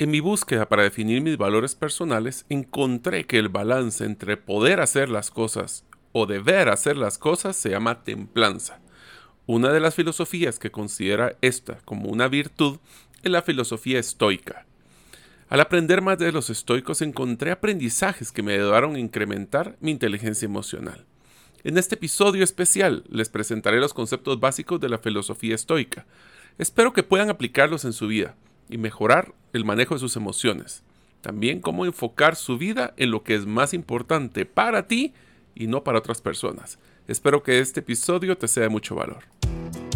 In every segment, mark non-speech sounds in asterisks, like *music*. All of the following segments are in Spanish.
En mi búsqueda para definir mis valores personales, encontré que el balance entre poder hacer las cosas o deber hacer las cosas se llama templanza. Una de las filosofías que considera esta como una virtud es la filosofía estoica. Al aprender más de los estoicos encontré aprendizajes que me ayudaron a incrementar mi inteligencia emocional. En este episodio especial les presentaré los conceptos básicos de la filosofía estoica. Espero que puedan aplicarlos en su vida y mejorar el manejo de sus emociones. También cómo enfocar su vida en lo que es más importante para ti y no para otras personas. Espero que este episodio te sea de mucho valor.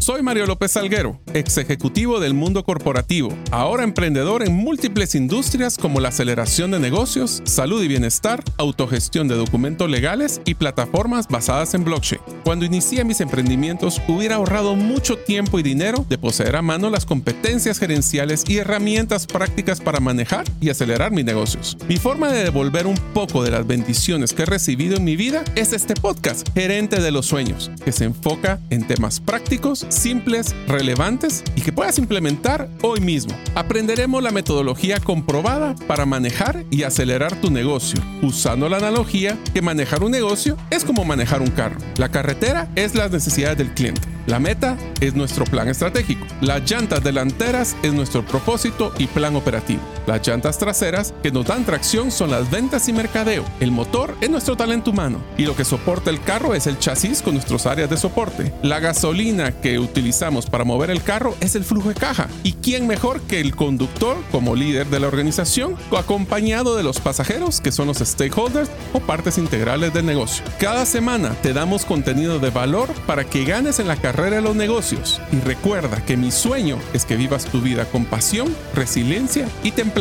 Soy Mario López Salguero, ex ejecutivo del mundo corporativo, ahora emprendedor en múltiples industrias como la aceleración de negocios, salud y bienestar, autogestión de documentos legales y plataformas basadas en blockchain. Cuando inicié mis emprendimientos hubiera ahorrado mucho tiempo y dinero de poseer a mano las competencias gerenciales y herramientas prácticas para manejar y acelerar mis negocios. Mi forma de devolver un poco de las bendiciones que he recibido en mi vida es este podcast, Gerente de los Sueños, que se enfoca en temas prácticos simples, relevantes y que puedas implementar hoy mismo. Aprenderemos la metodología comprobada para manejar y acelerar tu negocio, usando la analogía que manejar un negocio es como manejar un carro. La carretera es las necesidades del cliente. La meta es nuestro plan estratégico. Las llantas delanteras es nuestro propósito y plan operativo. Las llantas traseras que nos dan tracción son las ventas y mercadeo. El motor es nuestro talento humano y lo que soporta el carro es el chasis con nuestras áreas de soporte. La gasolina que utilizamos para mover el carro es el flujo de caja. ¿Y quién mejor que el conductor como líder de la organización, acompañado de los pasajeros que son los stakeholders o partes integrales del negocio? Cada semana te damos contenido de valor para que ganes en la carrera de los negocios. Y recuerda que mi sueño es que vivas tu vida con pasión, resiliencia y templanza.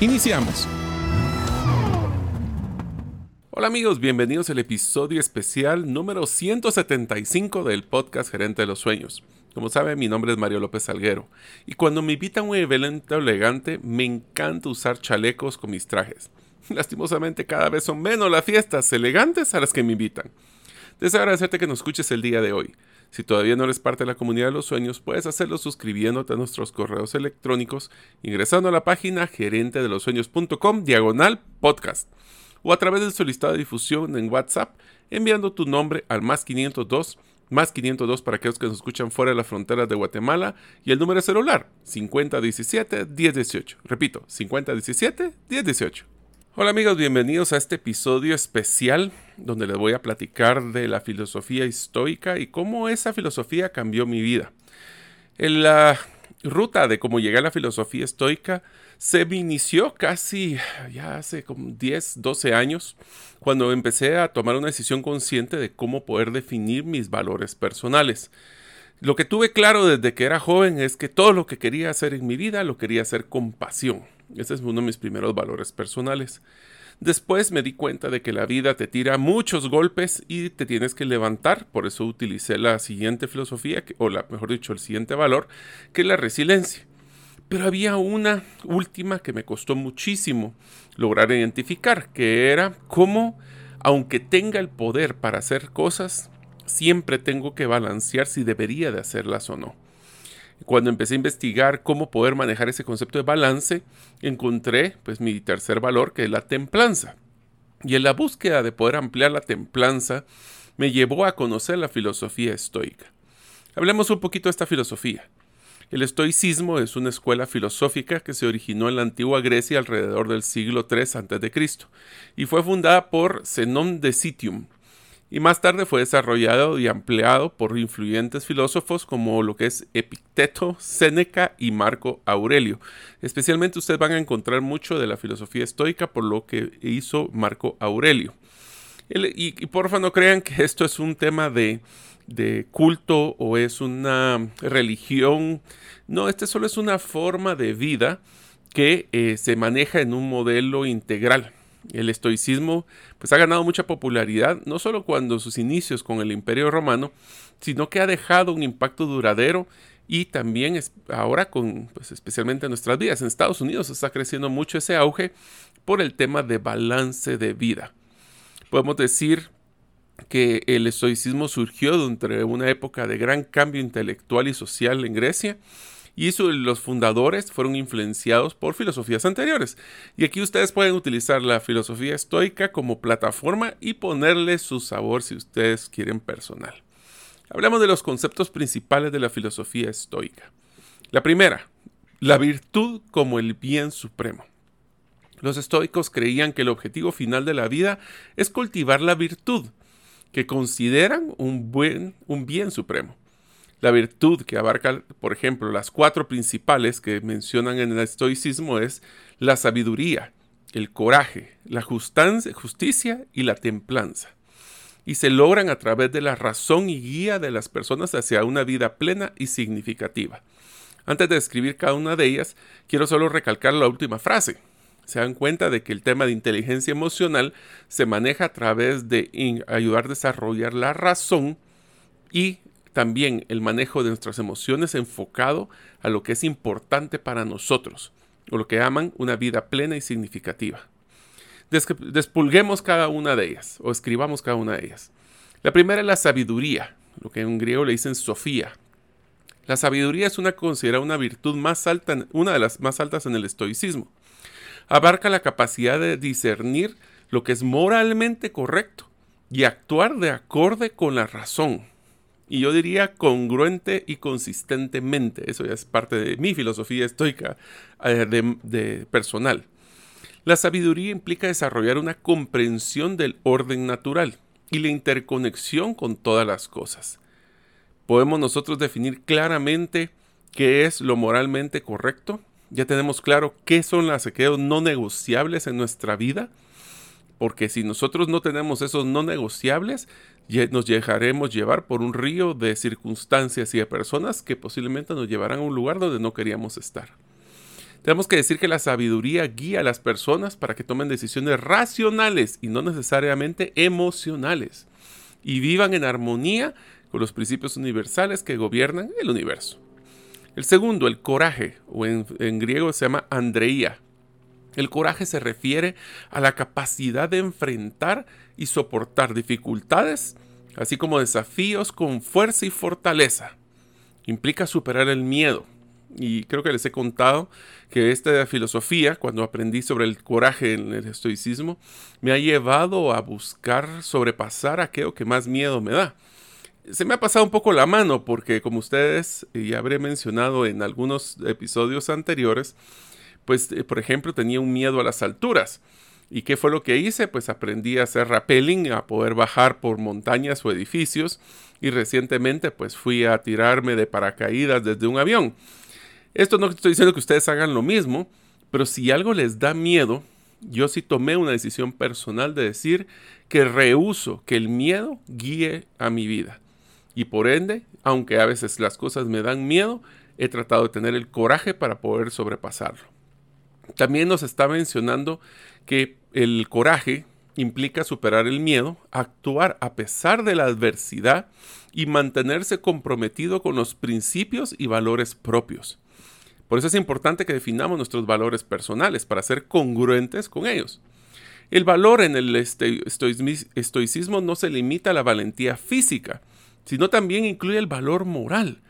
Iniciamos. Hola amigos, bienvenidos al episodio especial número 175 del podcast Gerente de los Sueños. Como saben, mi nombre es Mario López Salguero y cuando me invitan a un evento elegante me encanta usar chalecos con mis trajes. *laughs* Lastimosamente cada vez son menos las fiestas elegantes a las que me invitan. Deseo agradecerte que nos escuches el día de hoy. Si todavía no eres parte de la comunidad de los sueños, puedes hacerlo suscribiéndote a nuestros correos electrónicos, ingresando a la página gerente de los sueños.com diagonal podcast o a través del solicitado de difusión en WhatsApp enviando tu nombre al más 502 más 502 para aquellos que nos escuchan fuera de las fronteras de Guatemala y el número celular 5017-1018. Repito, 5017-1018. Hola amigos, bienvenidos a este episodio especial donde les voy a platicar de la filosofía estoica y cómo esa filosofía cambió mi vida. En la ruta de cómo llegué a la filosofía estoica se me inició casi ya hace como 10, 12 años, cuando empecé a tomar una decisión consciente de cómo poder definir mis valores personales. Lo que tuve claro desde que era joven es que todo lo que quería hacer en mi vida lo quería hacer con pasión. Ese es uno de mis primeros valores personales. Después me di cuenta de que la vida te tira muchos golpes y te tienes que levantar. Por eso utilicé la siguiente filosofía, o mejor dicho, el siguiente valor, que es la resiliencia. Pero había una última que me costó muchísimo lograr identificar, que era cómo, aunque tenga el poder para hacer cosas, siempre tengo que balancear si debería de hacerlas o no. Cuando empecé a investigar cómo poder manejar ese concepto de balance, encontré pues mi tercer valor, que es la templanza. Y en la búsqueda de poder ampliar la templanza, me llevó a conocer la filosofía estoica. Hablemos un poquito de esta filosofía. El estoicismo es una escuela filosófica que se originó en la antigua Grecia alrededor del siglo III a.C. y fue fundada por Zenón de Citium, y más tarde fue desarrollado y ampliado por influyentes filósofos como lo que es Epicteto, Séneca y Marco Aurelio. Especialmente ustedes van a encontrar mucho de la filosofía estoica por lo que hizo Marco Aurelio. y, y porfa no crean que esto es un tema de de culto o es una religión. No, este solo es una forma de vida que eh, se maneja en un modelo integral. El estoicismo pues ha ganado mucha popularidad, no solo cuando sus inicios con el Imperio Romano, sino que ha dejado un impacto duradero y también es, ahora con pues, especialmente en nuestras vidas. En Estados Unidos está creciendo mucho ese auge por el tema de balance de vida. Podemos decir que el estoicismo surgió entre una época de gran cambio intelectual y social en Grecia y los fundadores fueron influenciados por filosofías anteriores. Y aquí ustedes pueden utilizar la filosofía estoica como plataforma y ponerle su sabor si ustedes quieren personal. Hablamos de los conceptos principales de la filosofía estoica. La primera, la virtud como el bien supremo. Los estoicos creían que el objetivo final de la vida es cultivar la virtud, que consideran un, buen, un bien supremo. La virtud que abarca, por ejemplo, las cuatro principales que mencionan en el estoicismo es la sabiduría, el coraje, la justicia y la templanza. Y se logran a través de la razón y guía de las personas hacia una vida plena y significativa. Antes de describir cada una de ellas, quiero solo recalcar la última frase. Se dan cuenta de que el tema de inteligencia emocional se maneja a través de ayudar a desarrollar la razón y también el manejo de nuestras emociones enfocado a lo que es importante para nosotros, o lo que llaman una vida plena y significativa. Despulguemos cada una de ellas, o escribamos cada una de ellas. La primera es la sabiduría, lo que en griego le dicen Sofía. La sabiduría es una considerada una virtud más alta, una de las más altas en el estoicismo. Abarca la capacidad de discernir lo que es moralmente correcto y actuar de acorde con la razón y yo diría congruente y consistentemente. Eso ya es parte de mi filosofía estoica eh, de, personal. La sabiduría implica desarrollar una comprensión del orden natural y la interconexión con todas las cosas. Podemos nosotros definir claramente qué es lo moralmente correcto. Ya tenemos claro qué son las saqueos no negociables en nuestra vida. Porque si nosotros no tenemos esos no negociables, nos dejaremos llevar por un río de circunstancias y de personas que posiblemente nos llevarán a un lugar donde no queríamos estar. Tenemos que decir que la sabiduría guía a las personas para que tomen decisiones racionales y no necesariamente emocionales y vivan en armonía con los principios universales que gobiernan el universo. El segundo, el coraje, o en, en griego se llama andreía. El coraje se refiere a la capacidad de enfrentar y soportar dificultades, así como desafíos con fuerza y fortaleza. Implica superar el miedo. Y creo que les he contado que esta filosofía, cuando aprendí sobre el coraje en el estoicismo, me ha llevado a buscar sobrepasar aquello que más miedo me da. Se me ha pasado un poco la mano porque como ustedes ya habré mencionado en algunos episodios anteriores, pues eh, por ejemplo tenía un miedo a las alturas. ¿Y qué fue lo que hice? Pues aprendí a hacer rappelling, a poder bajar por montañas o edificios y recientemente pues fui a tirarme de paracaídas desde un avión. Esto no estoy diciendo que ustedes hagan lo mismo, pero si algo les da miedo, yo sí tomé una decisión personal de decir que rehuso que el miedo guíe a mi vida. Y por ende, aunque a veces las cosas me dan miedo, he tratado de tener el coraje para poder sobrepasarlo. También nos está mencionando que el coraje implica superar el miedo, actuar a pesar de la adversidad y mantenerse comprometido con los principios y valores propios. Por eso es importante que definamos nuestros valores personales para ser congruentes con ellos. El valor en el estoicismo no se limita a la valentía física, sino también incluye el valor moral,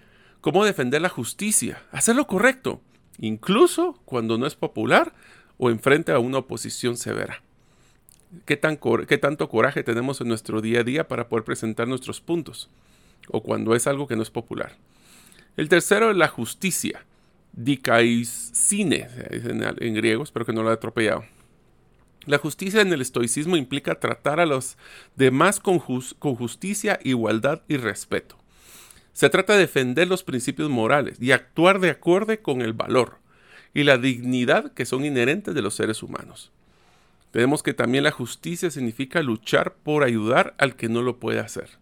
cómo defender la justicia, hacer lo correcto, incluso cuando no es popular o enfrente a una oposición severa. ¿Qué, tan ¿Qué, tanto coraje tenemos en nuestro día a día para poder presentar nuestros puntos? O cuando es algo que no es popular. El tercero es la justicia. Dikaisine, en, en griego, espero que no lo haya atropellado. La justicia en el estoicismo implica tratar a los demás con justicia, igualdad y respeto. Se trata de defender los principios morales y actuar de acuerdo con el valor y la dignidad que son inherentes de los seres humanos. Vemos que también la justicia significa luchar por ayudar al que no lo puede hacer.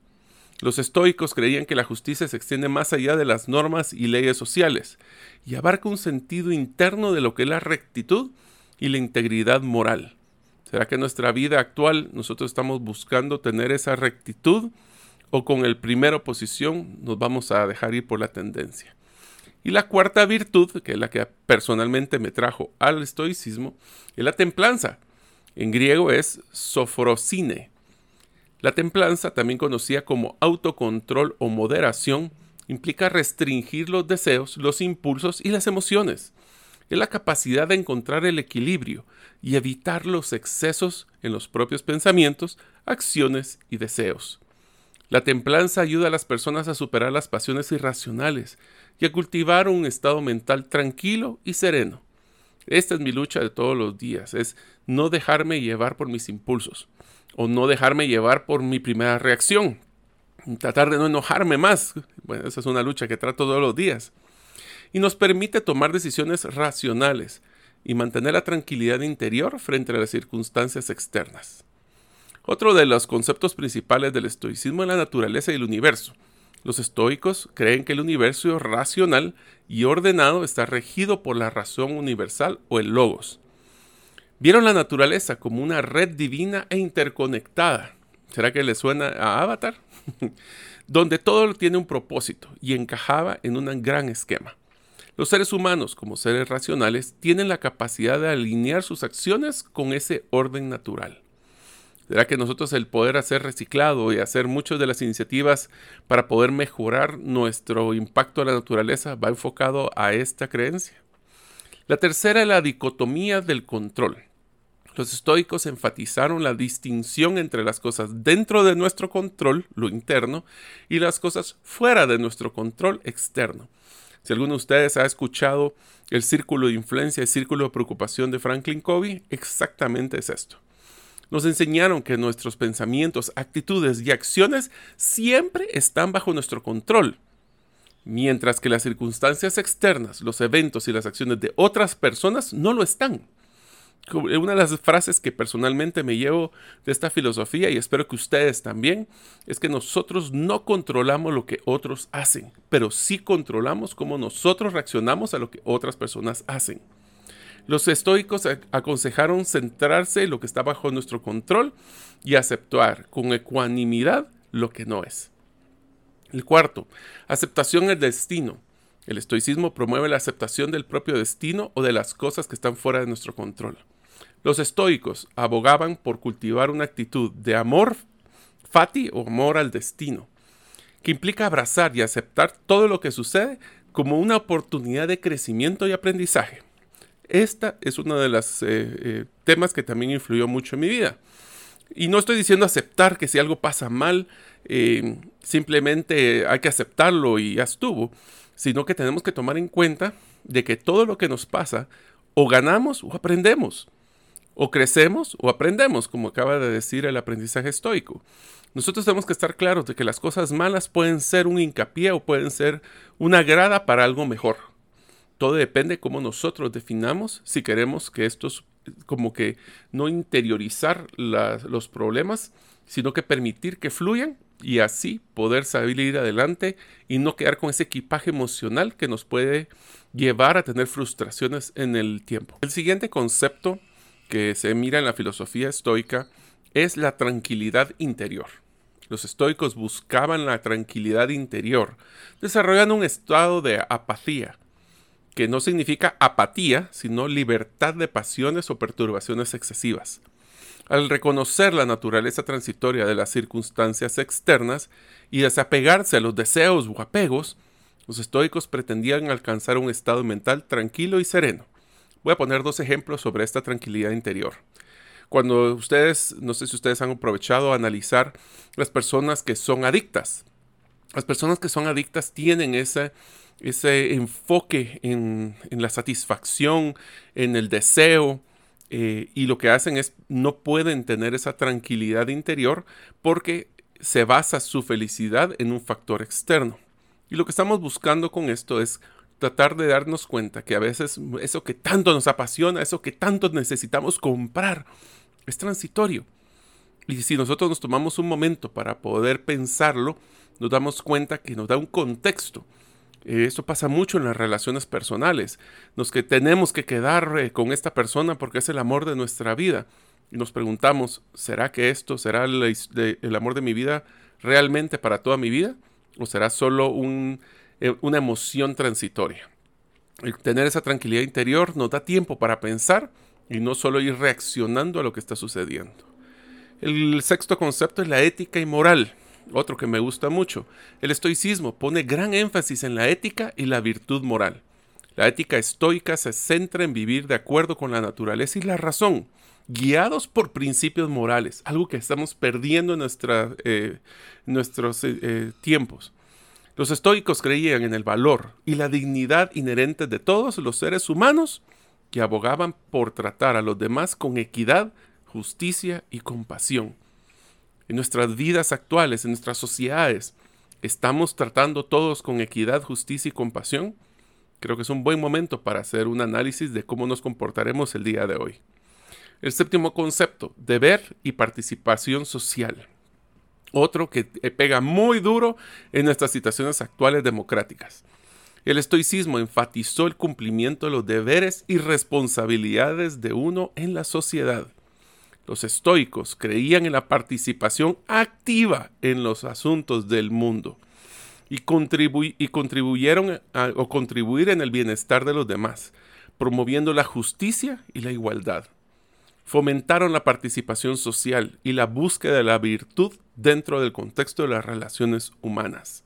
Los estoicos creían que la justicia se extiende más allá de las normas y leyes sociales y abarca un sentido interno de lo que es la rectitud y la integridad moral. ¿Será que en nuestra vida actual nosotros estamos buscando tener esa rectitud o con el primera posición nos vamos a dejar ir por la tendencia? Y la cuarta virtud, que es la que personalmente me trajo al estoicismo, es la templanza. En griego es sofrosine. La templanza, también conocida como autocontrol o moderación, implica restringir los deseos, los impulsos y las emociones. Es la capacidad de encontrar el equilibrio y evitar los excesos en los propios pensamientos, acciones y deseos. La templanza ayuda a las personas a superar las pasiones irracionales y a cultivar un estado mental tranquilo y sereno. Esta es mi lucha de todos los días, es no dejarme llevar por mis impulsos o no dejarme llevar por mi primera reacción. Tratar de no enojarme más. Bueno, esa es una lucha que trato todos los días. Y nos permite tomar decisiones racionales y mantener la tranquilidad interior frente a las circunstancias externas. Otro de los conceptos principales del estoicismo es la naturaleza y el universo. Los estoicos creen que el universo racional y ordenado está regido por la razón universal o el logos. Vieron la naturaleza como una red divina e interconectada. ¿Será que le suena a Avatar? *laughs* Donde todo tiene un propósito y encajaba en un gran esquema. Los seres humanos, como seres racionales, tienen la capacidad de alinear sus acciones con ese orden natural. ¿Será que nosotros el poder hacer reciclado y hacer muchas de las iniciativas para poder mejorar nuestro impacto a la naturaleza va enfocado a esta creencia? La tercera es la dicotomía del control. Los estoicos enfatizaron la distinción entre las cosas dentro de nuestro control, lo interno, y las cosas fuera de nuestro control externo. Si alguno de ustedes ha escuchado el círculo de influencia y círculo de preocupación de Franklin Covey, exactamente es esto. Nos enseñaron que nuestros pensamientos, actitudes y acciones siempre están bajo nuestro control, mientras que las circunstancias externas, los eventos y las acciones de otras personas no lo están. Una de las frases que personalmente me llevo de esta filosofía y espero que ustedes también es que nosotros no controlamos lo que otros hacen, pero sí controlamos cómo nosotros reaccionamos a lo que otras personas hacen. Los estoicos aconsejaron centrarse en lo que está bajo nuestro control y aceptar con ecuanimidad lo que no es. El cuarto, aceptación del destino. El estoicismo promueve la aceptación del propio destino o de las cosas que están fuera de nuestro control. Los estoicos abogaban por cultivar una actitud de amor fati o amor al destino, que implica abrazar y aceptar todo lo que sucede como una oportunidad de crecimiento y aprendizaje. Esta es uno de los eh, eh, temas que también influyó mucho en mi vida. Y no estoy diciendo aceptar que si algo pasa mal, eh, simplemente hay que aceptarlo y ya estuvo, sino que tenemos que tomar en cuenta de que todo lo que nos pasa, o ganamos o aprendemos, o crecemos o aprendemos, como acaba de decir el aprendizaje estoico. Nosotros tenemos que estar claros de que las cosas malas pueden ser un hincapié o pueden ser una grada para algo mejor todo depende de cómo nosotros definamos si queremos que estos, como que no interiorizar los problemas, sino que permitir que fluyan y así poder salir adelante y no quedar con ese equipaje emocional que nos puede llevar a tener frustraciones en el tiempo. El siguiente concepto que se mira en la filosofía estoica es la tranquilidad interior. Los estoicos buscaban la tranquilidad interior, desarrollando un estado de apatía, que no significa apatía, sino libertad de pasiones o perturbaciones excesivas. Al reconocer la naturaleza transitoria de las circunstancias externas y desapegarse a los deseos o apegos, los estoicos pretendían alcanzar un estado mental tranquilo y sereno. Voy a poner dos ejemplos sobre esta tranquilidad interior. Cuando ustedes, no sé si ustedes han aprovechado a analizar las personas que son adictas. Las personas que son adictas tienen esa ese enfoque en, la satisfacción, en el deseo, eh, y lo que hacen es no pueden tener esa tranquilidad interior porque se basa su felicidad en un factor externo. Y lo que estamos buscando con esto es tratar de darnos cuenta que a veces eso que tanto nos apasiona, eso que tanto necesitamos comprar, es transitorio. Y si nosotros nos tomamos un momento para poder pensarlo, nos damos cuenta que nos da un contexto eh, esto pasa mucho en las relaciones personales. Nos que tenemos que quedar eh, con esta persona porque es el amor de nuestra vida. Y nos preguntamos, ¿será que esto será el, amor de mi vida realmente para toda mi vida? ¿O será solo eh, una emoción transitoria? El tener esa tranquilidad interior nos da tiempo para pensar y no solo ir reaccionando a lo que está sucediendo. El sexto concepto es la ética y moral. Otro que me gusta mucho. El estoicismo pone gran énfasis en la ética y la virtud moral. La ética estoica se centra en vivir de acuerdo con la naturaleza y la razón, guiados por principios morales, algo que estamos perdiendo en eh, nuestros eh, eh, tiempos. Los estoicos creían en el valor y la dignidad inherente de todos los seres humanos que abogaban por tratar a los demás con equidad, justicia y compasión. En nuestras vidas actuales, en nuestras sociedades, ¿estamos tratando todos con equidad, justicia y compasión? Creo que es un buen momento para hacer un análisis de cómo nos comportaremos el día de hoy. El séptimo concepto, deber y participación social. Otro que pega muy duro en nuestras situaciones actuales democráticas. El estoicismo enfatizó el cumplimiento de los deberes y responsabilidades de uno en la sociedad. Los estoicos creían en la participación activa en los asuntos del mundo y, contribuyeron o contribuir en el bienestar de los demás, promoviendo la justicia y la igualdad fomentaron la participación social y la búsqueda de la virtud dentro del contexto de las relaciones humanas.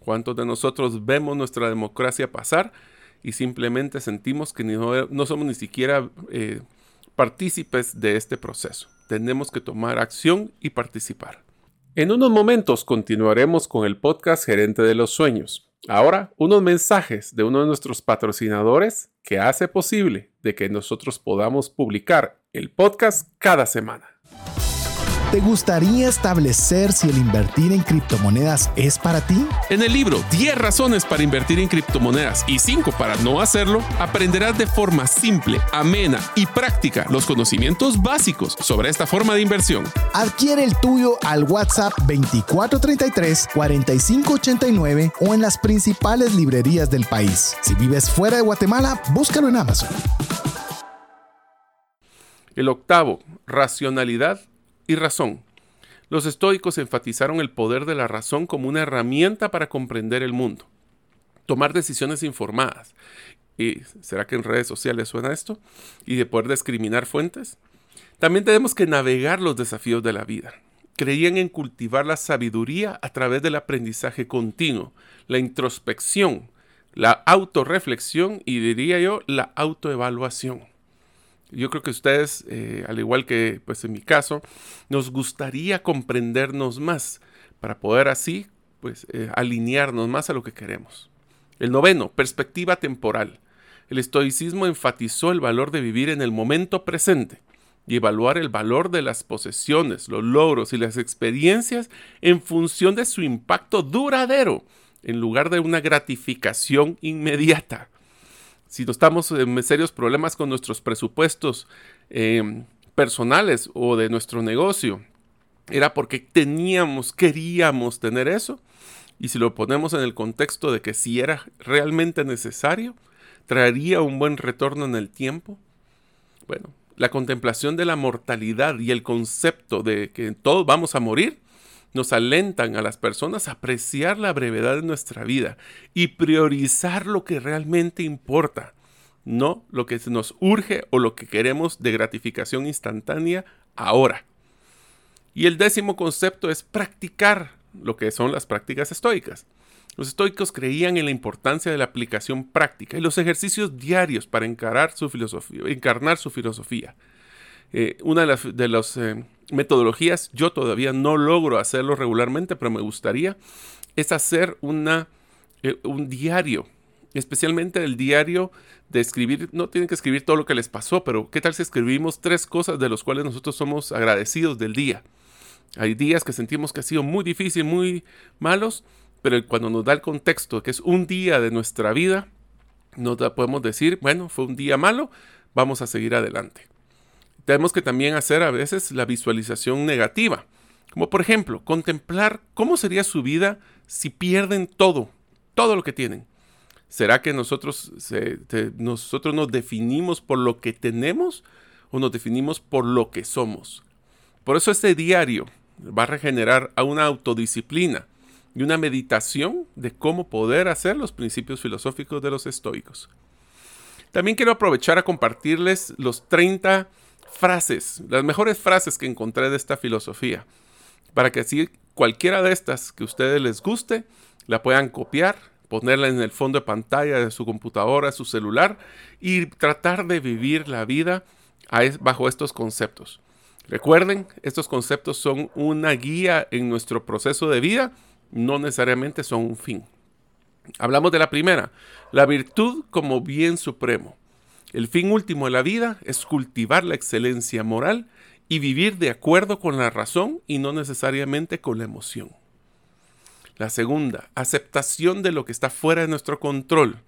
¿Cuántos de nosotros vemos nuestra democracia pasar y simplemente sentimos que no, somos ni siquiera eh, partícipes de este proceso? Tenemos que tomar acción y participar. En unos momentos continuaremos con el podcast Gerente de los Sueños Ahora, unos mensajes de uno de nuestros patrocinadores que hace posible de que nosotros podamos publicar el podcast cada semana. ¿Te gustaría establecer si el invertir en criptomonedas es para ti? En el libro 10 razones para invertir en criptomonedas y 5 para no hacerlo, aprenderás de forma simple, amena y práctica los conocimientos básicos sobre esta forma de inversión. Adquiere el tuyo al WhatsApp 2433 4589 o en las principales librerías del país. Si vives fuera de Guatemala, búscalo en Amazon. El octavo, racionalidad y razón. Los estoicos enfatizaron el poder de la razón como una herramienta para comprender el mundo, tomar decisiones informadas. ¿Y será que en redes sociales suena esto? Y de poder discriminar fuentes. También tenemos que navegar los desafíos de la vida. Creían en cultivar la sabiduría a través del aprendizaje continuo, la introspección, la autorreflexión y diría yo la autoevaluación. Yo creo que ustedes, eh, al igual que pues en mi caso, nos gustaría comprendernos más para poder así pues eh, alinearnos más a lo que queremos. El noveno, perspectiva temporal. El estoicismo enfatizó el valor de vivir en el momento presente y evaluar el valor de las posesiones, los logros y las experiencias en función de su impacto duradero, en lugar de una gratificación inmediata si estamos en serios problemas con nuestros presupuestos eh, personales o de nuestro negocio, era porque teníamos, queríamos tener eso. Y si lo ponemos en el contexto de que si era realmente necesario, traería un buen retorno en el tiempo. Bueno, la contemplación de la mortalidad y el concepto de que todos vamos a morir nos alentan a las personas a apreciar la brevedad de nuestra vida y priorizar lo que realmente importa, no lo que nos urge o lo que queremos de gratificación instantánea ahora. Y el décimo concepto es practicar lo que son las prácticas estoicas. Los estoicos creían en la importancia de la aplicación práctica y los ejercicios diarios para encarar su filosofía, encarnar su filosofía. Eh, una de las, eh, metodologías, yo todavía no logro hacerlo regularmente, pero me gustaría, es hacer una, eh, un diario, especialmente el diario de escribir, no tienen que escribir todo lo que les pasó, pero ¿qué tal si escribimos tres cosas de las cuales nosotros somos agradecidos del día? Hay días que sentimos que ha sido muy difícil, muy malos, pero cuando nos da el contexto que es un día de nuestra vida, nos podemos decir, bueno, fue un día malo, vamos a seguir adelante tenemos que también hacer a veces la visualización negativa. Como por ejemplo, contemplar cómo sería su vida si pierden todo, todo lo que tienen. ¿Será que nosotros, nosotros nos definimos por lo que tenemos o nos definimos por lo que somos? Por eso este diario va a regenerar a una autodisciplina y una meditación de cómo poder hacer los principios filosóficos de los estoicos. También quiero aprovechar a compartirles los 30 frases, las mejores frases que encontré de esta filosofía, para que así cualquiera de estas que a ustedes les guste, la puedan copiar, ponerla en el fondo de pantalla de su computadora, su celular y tratar de vivir la vida bajo estos conceptos. Recuerden, estos conceptos son una guía en nuestro proceso de vida, no necesariamente son un fin. Hablamos de la primera, la virtud como bien supremo. El fin último de la vida es cultivar la excelencia moral y vivir de acuerdo con la razón y no necesariamente con la emoción. La segunda, aceptación de lo que está fuera de nuestro control.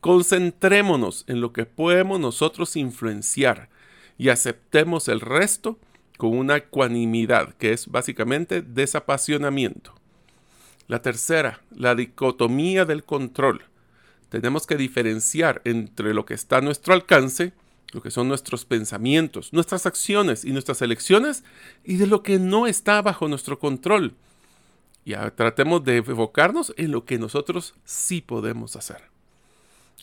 Concentrémonos en lo que podemos nosotros influenciar y aceptemos el resto con una ecuanimidad, que es básicamente desapasionamiento. La tercera, la dicotomía del control. Tenemos que diferenciar entre lo que está a nuestro alcance, lo que son nuestros pensamientos, nuestras acciones y nuestras elecciones, y de lo que no está bajo nuestro control. Y tratemos de enfocarnos en lo que nosotros sí podemos hacer.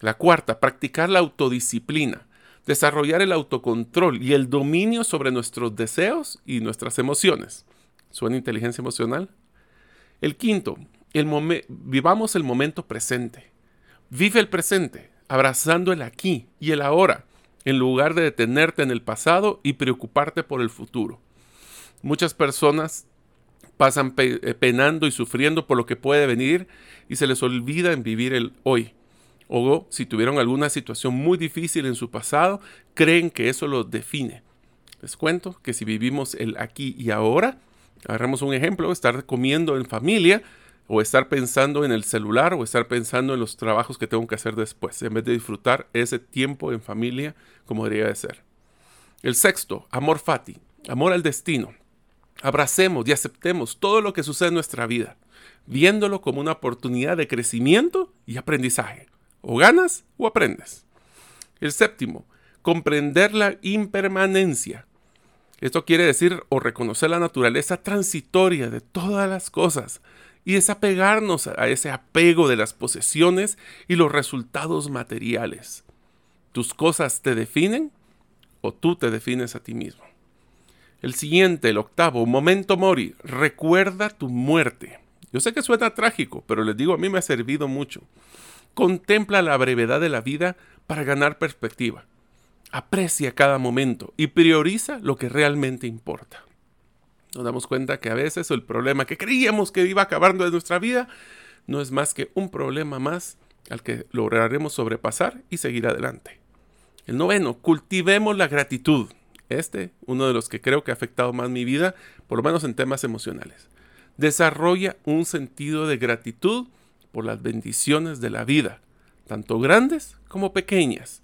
La cuarta, practicar la autodisciplina desarrollar el autocontrol y el dominio sobre nuestros deseos y nuestras emociones. ¿Suena inteligencia emocional? El quinto, vivamos el momento presente. Vive el presente, abrazando el aquí y el ahora, en lugar de detenerte en el pasado y preocuparte por el futuro. Muchas personas pasan eh, penando y sufriendo por lo que puede venir y se les olvida en vivir el hoy o si tuvieron alguna situación muy difícil en su pasado, creen que eso los define. Les cuento que si vivimos el aquí y ahora, agarramos un ejemplo, estar comiendo en familia o estar pensando en el celular o estar pensando en los trabajos que tengo que hacer después, en vez de disfrutar ese tiempo en familia como debería de ser. El sexto, amor fati, amor al destino. Abracemos y aceptemos todo lo que sucede en nuestra vida, viéndolo como una oportunidad de crecimiento y aprendizaje. O ganas o aprendes. El séptimo, comprender la impermanencia. Esto quiere decir o reconocer la naturaleza transitoria de todas las cosas y desapegarnos a ese apego de las posesiones y los resultados materiales. ¿Tus cosas te definen o tú te defines a ti mismo? El siguiente, el octavo, momento mori, recuerda tu muerte. Yo sé que suena trágico, pero les digo, a mí me ha servido mucho. Contempla la brevedad de la vida para ganar perspectiva. Aprecia cada momento y prioriza lo que realmente importa. Nos damos cuenta que a veces el problema que creíamos que iba acabando de nuestra vida no es más que un problema más al que lograremos sobrepasar y seguir adelante. El noveno, cultivemos la gratitud. Este, uno de los que creo que ha afectado más mi vida, por lo menos en temas emocionales. Desarrolla un sentido de gratitud por las bendiciones de la vida, tanto grandes como pequeñas.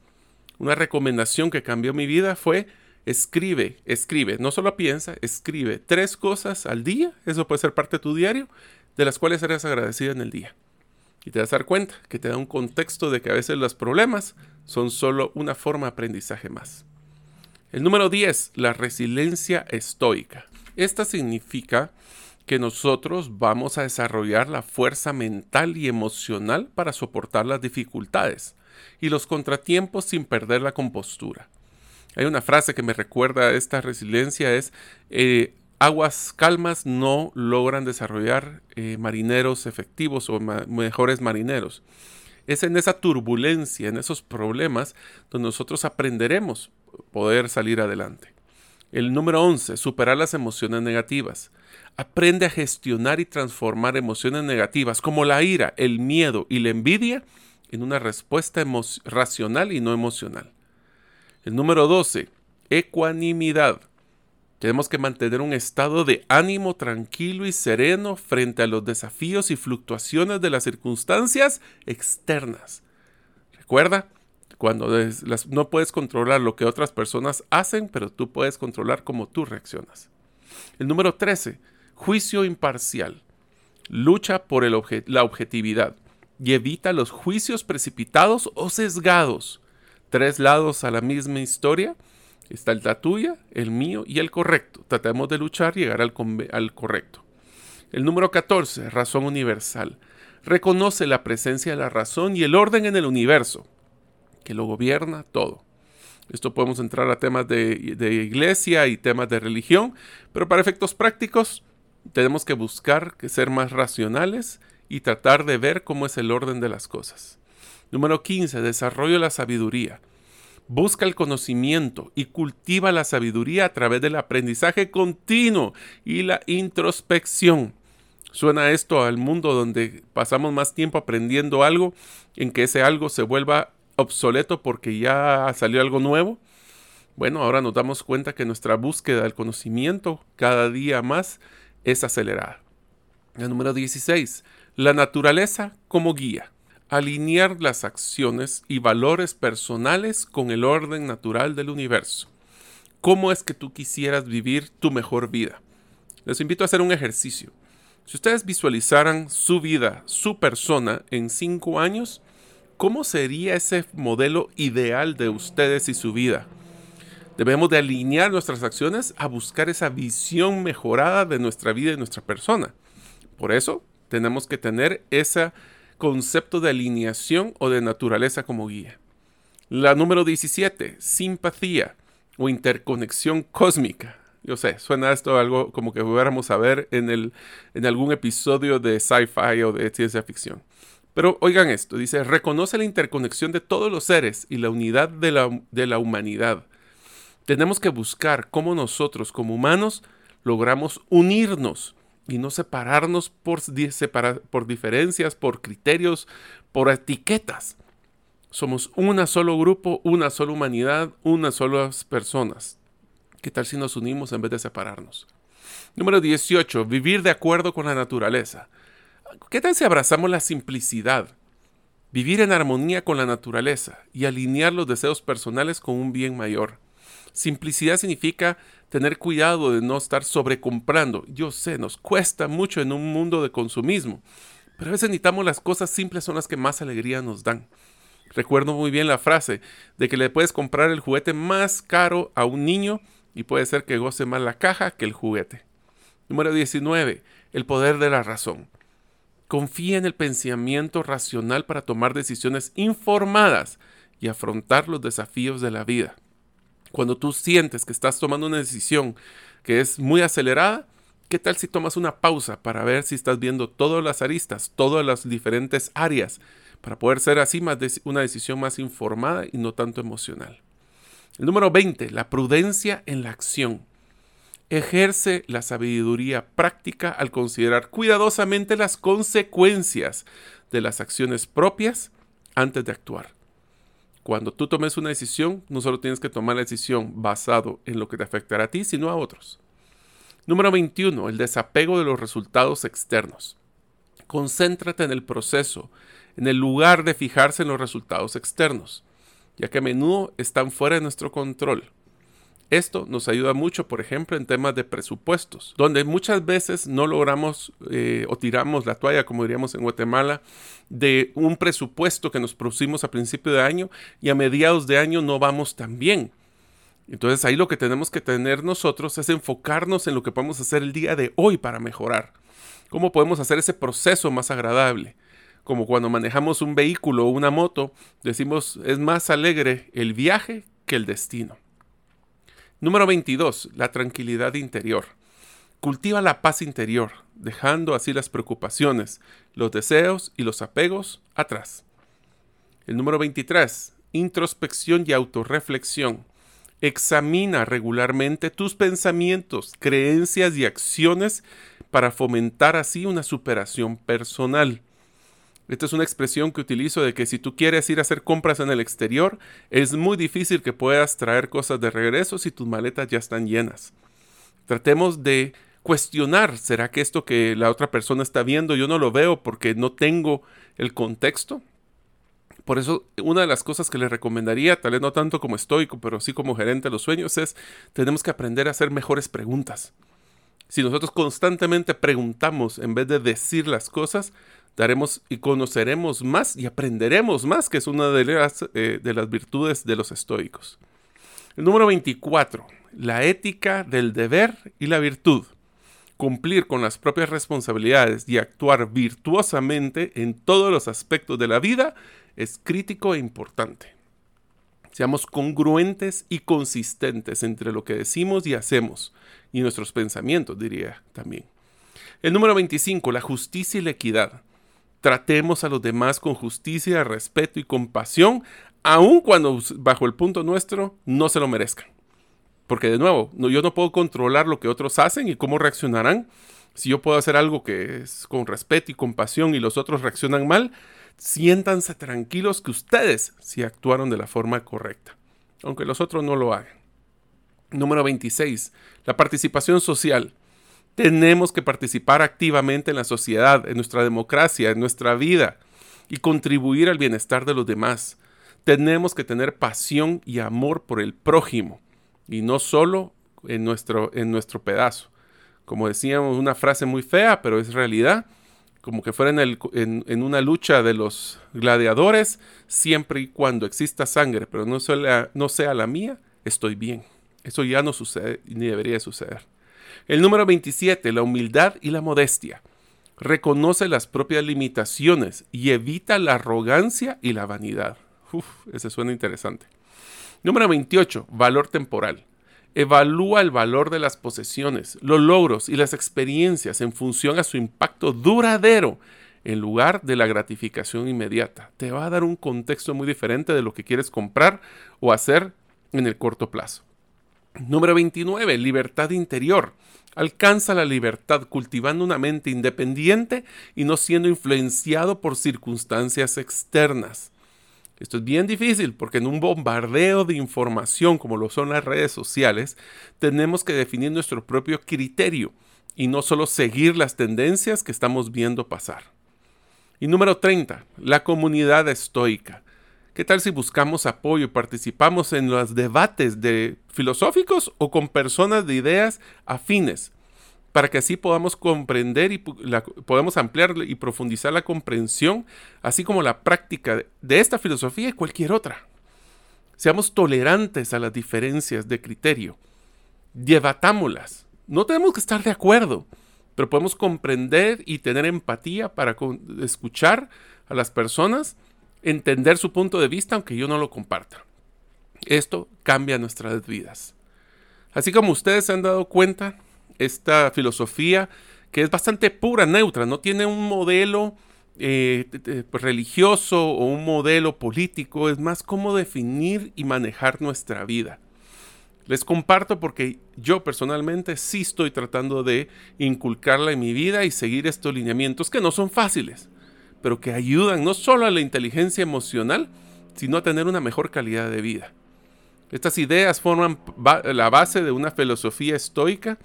Una recomendación que cambió mi vida fue escribe, escribe, no solo piensa, escribe tres cosas al día, eso puede ser parte de tu diario, de las cuales eres agradecido en el día. Y te das a dar cuenta que te da un contexto de que a veces los problemas son solo una forma de aprendizaje más. El número 10, la resiliencia estoica. Esta significa que nosotros vamos a desarrollar la fuerza mental y emocional para soportar las dificultades y los contratiempos sin perder la compostura. Hay una frase que me recuerda a esta resiliencia, es eh, aguas calmas no logran desarrollar eh, marineros efectivos o mejores marineros. Es en esa turbulencia, en esos problemas, donde nosotros aprenderemos poder salir adelante. El número 11, superar las emociones negativas. Aprende a gestionar y transformar emociones negativas como la ira, el miedo y la envidia en una respuesta racional y no emocional. El número 12. Ecuanimidad. Tenemos que mantener un estado de ánimo tranquilo y sereno frente a los desafíos y fluctuaciones de las circunstancias externas. Recuerda, cuando no puedes controlar lo que otras personas hacen, pero tú puedes controlar cómo tú reaccionas. El número 13 Juicio imparcial. Lucha por la objetividad y evita los juicios precipitados o sesgados. Tres lados a la misma historia. Está la tuya, el mío y el correcto. Tratemos de luchar y llegar al, al correcto. El número 14, razón universal. Reconoce la presencia de la razón y el orden en el universo, que lo gobierna todo. Esto podemos entrar a temas de, de iglesia y temas de religión, pero para efectos prácticos, tenemos que buscar ser más racionales y tratar de ver cómo es el orden de las cosas. Número 15. Desarrollo la sabiduría. Busca el conocimiento y cultiva la sabiduría a través del aprendizaje continuo y la introspección. Suena esto al mundo donde pasamos más tiempo aprendiendo algo en que ese algo se vuelva obsoleto porque ya salió algo nuevo. Bueno, ahora nos damos cuenta que nuestra búsqueda del conocimiento cada día más es acelerada. El número 16. La naturaleza como guía alinear las acciones y valores personales con el orden natural del universo. ¿Cómo es que tú quisieras vivir tu mejor vida? Les invito a hacer un ejercicio. Si ustedes visualizaran su vida, su persona en cinco años, ¿cómo sería ese modelo ideal de ustedes y su vida? Debemos de alinear nuestras acciones a buscar esa visión mejorada de nuestra vida y nuestra persona. Por eso tenemos que tener esa concepto de alineación o de naturaleza como guía. La número 17, simpatía o interconexión cósmica. Yo sé, suena esto algo como que fuéramos a ver en, el, en algún episodio de sci-fi o de ciencia ficción. Pero oigan esto, dice, reconoce la interconexión de todos los seres y la unidad de la, de la humanidad. Tenemos que buscar cómo nosotros como humanos logramos unirnos y no separarnos por, por diferencias, por criterios, por etiquetas. Somos una solo grupo, una sola humanidad, unas solas personas. ¿Qué tal si nos unimos en vez de separarnos? Número 18. Vivir de acuerdo con la naturaleza. ¿Qué tal si abrazamos la simplicidad? Vivir en armonía con la naturaleza y alinear los deseos personales con un bien mayor. Simplicidad significa tener cuidado de no estar sobrecomprando. Yo sé, nos cuesta mucho en un mundo de consumismo, pero a veces necesitamos las cosas simples son las que más alegría nos dan. Recuerdo muy bien la frase de que le puedes comprar el juguete más caro a un niño y puede ser que goce más la caja que el juguete. Número 19. El poder de la razón. Confía en el pensamiento racional para tomar decisiones informadas y afrontar los desafíos de la vida. Cuando tú sientes que estás tomando una decisión que es muy acelerada, ¿qué tal si tomas una pausa para ver si estás viendo todas las aristas, todas las diferentes áreas, para poder ser así más una decisión más informada y no tanto emocional? El número 20, la prudencia en la acción. Ejerce la sabiduría práctica al considerar cuidadosamente las consecuencias de las acciones propias antes de actuar. Cuando tú tomes una decisión, no solo tienes que tomar la decisión basado en lo que te afectará a ti, sino a otros. Número 21. El desapego de los resultados externos. Concéntrate en el proceso, en el lugar de fijarse en los resultados externos, ya que a menudo están fuera de nuestro control. Esto nos ayuda mucho, por ejemplo, en temas de presupuestos, donde muchas veces no logramos eh, o tiramos la toalla, como diríamos en Guatemala, de un presupuesto que nos pusimos a principio de año y a mediados de año no vamos tan bien. Entonces ahí lo que tenemos que tener nosotros es enfocarnos en lo que podemos hacer el día de hoy para mejorar. ¿Cómo podemos hacer ese proceso más agradable? Como cuando manejamos un vehículo o una moto, decimos es más alegre el viaje que el destino. Número 22. La tranquilidad interior. Cultiva la paz interior, dejando así las preocupaciones, los deseos y los apegos atrás. El número 23. Introspección y autorreflexión. Examina regularmente tus pensamientos, creencias y acciones para fomentar así una superación personal. Esta es una expresión que utilizo de que si tú quieres ir a hacer compras en el exterior, es muy difícil que puedas traer cosas de regreso si tus maletas ya están llenas. Tratemos de cuestionar, ¿será que esto que la otra persona está viendo yo no lo veo porque no tengo el contexto? Por eso, una de las cosas que le recomendaría, tal vez no tanto como estoico, pero sí como gerente de los sueños, es tenemos que aprender a hacer mejores preguntas. Si nosotros constantemente preguntamos en vez de decir las cosas, daremos y conoceremos más y aprenderemos más, que es una de las, eh, de las virtudes de los estoicos. El número 24, la ética del deber y la virtud. Cumplir con las propias responsabilidades y actuar virtuosamente en todos los aspectos de la vida es crítico e importante. Seamos congruentes y consistentes entre lo que decimos y hacemos, y nuestros pensamientos, diría también. El número 25, la justicia y la equidad. Tratemos a los demás con justicia, respeto y compasión, aun cuando bajo el punto nuestro no se lo merezcan. Porque de nuevo, yo no puedo controlar lo que otros hacen y cómo reaccionarán. Si yo puedo hacer algo que es con respeto y compasión y los otros reaccionan mal, siéntanse tranquilos que ustedes sí actuaron de la forma correcta, aunque los otros no lo hagan. Número 26. La participación social. Tenemos que participar activamente en la sociedad, en nuestra democracia, en nuestra vida y contribuir al bienestar de los demás. Tenemos que tener pasión y amor por el prójimo y no solo en nuestro, en nuestro pedazo. Como decíamos, una frase muy fea, pero es realidad como que fuera en, una lucha de los gladiadores, siempre y cuando exista sangre, pero no sea, no sea la mía, estoy bien. Eso ya no sucede ni debería suceder. El número 27, la humildad y la modestia. Reconoce las propias limitaciones y evita la arrogancia y la vanidad. Uf, ese suena interesante. Número 28, valor temporal. Evalúa el valor de las posesiones, los logros y las experiencias en función a su impacto duradero en lugar de la gratificación inmediata. Te va a dar un contexto muy diferente de lo que quieres comprar o hacer en el corto plazo. Número 29. Libertad interior. Alcanza la libertad cultivando una mente independiente y no siendo influenciado por circunstancias externas. Esto es bien difícil porque en un bombardeo de información como lo son las redes sociales, tenemos que definir nuestro propio criterio y no solo seguir las tendencias que estamos viendo pasar. Y número 30, la comunidad estoica. ¿Qué tal si buscamos apoyo y participamos en los debates de filosóficos o con personas de ideas afines? Para que así podamos comprender y podamos ampliar y profundizar la comprensión, así como la práctica de esta filosofía y cualquier otra. Seamos tolerantes a las diferencias de criterio. Debatámoslas. No tenemos que estar de acuerdo, pero podemos comprender y tener empatía para escuchar a las personas, entender su punto de vista, aunque yo no lo comparta. Esto cambia nuestras vidas. Así como ustedes se han dado cuenta, esta filosofía que es bastante pura, neutra, no tiene un modelo eh, religioso o un modelo político, es más cómo definir y manejar nuestra vida. Les comparto porque yo personalmente sí estoy tratando de inculcarla en mi vida y seguir estos lineamientos que no son fáciles, pero que ayudan no solo a la inteligencia emocional, sino a tener una mejor calidad de vida. Estas ideas forman la base de una filosofía estoica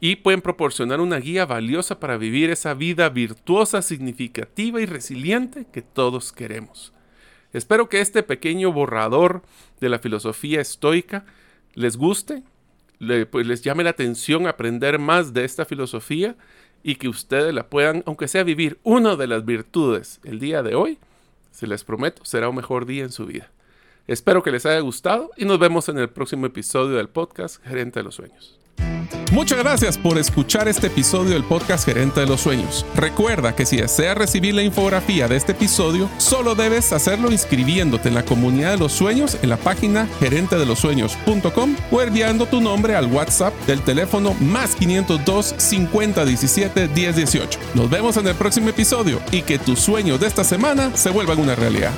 y pueden proporcionar una guía valiosa para vivir esa vida virtuosa, significativa y resiliente que todos queremos. Espero que este pequeño borrador de la filosofía estoica les guste, pues les llame la atención aprender más de esta filosofía y que ustedes la puedan, aunque sea vivir una de las virtudes el día de hoy, se les prometo, será un mejor día en su vida. Espero que les haya gustado y nos vemos en el próximo episodio del podcast Gerente de los Sueños. Muchas gracias por escuchar este episodio del podcast Gerente de los Sueños. Recuerda que si deseas recibir la infografía de este episodio, solo debes hacerlo inscribiéndote en la comunidad de los sueños en la página gerentedelosueños.com o enviando tu nombre al WhatsApp del teléfono más 502 50 17 10 18. Nos vemos en el próximo episodio y que tus sueños de esta semana se vuelvan una realidad.